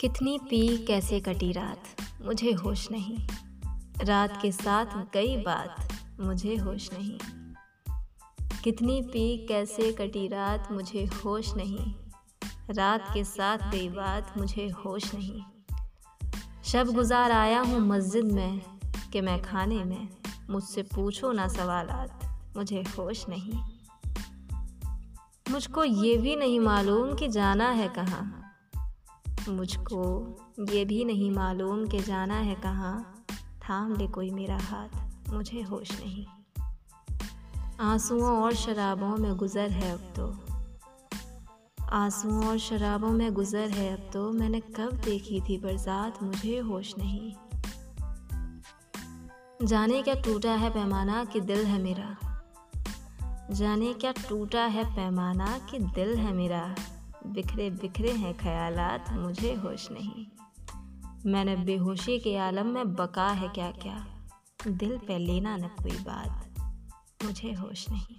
कितनी पी कैसे कटी रात? मुझे होश नहीं। रात के साथ गई बात, मुझे होश नहीं। कितनी पी कैसे कटी रात, मुझे होश नहीं। रात के साथ गई बात, मुझे होश नहीं। शब गुजार आया हूँ मस्जिद में कि मैं खाने में। मुझसे पूछो ना सवालात, मुझे होश नहीं। मुझको ये भी नहीं मालूम कि जाना है कहाँ। मुझको ये भी नहीं मालूम कि जाना है कहाँ। थाम ले कोई मेरा हाथ, मुझे होश नहीं। आंसुओं और शराबों में गुज़र है अब तो। आंसुओं और शराबों में गुज़र है अब तो मैंने कब देखी थी बरसात मुझे होश नहीं। जाने क्या टूटा है पैमाना कि दिल है मेरा। जाने क्या टूटा है पैमाना कि दिल है मेरा। बिखरे बिखरे हैं ख्यालात, मुझे होश नहीं। मैंने बेहोशी के आलम में बका है क्या क्या दिल पे लेना न कोई बात, मुझे होश नहीं।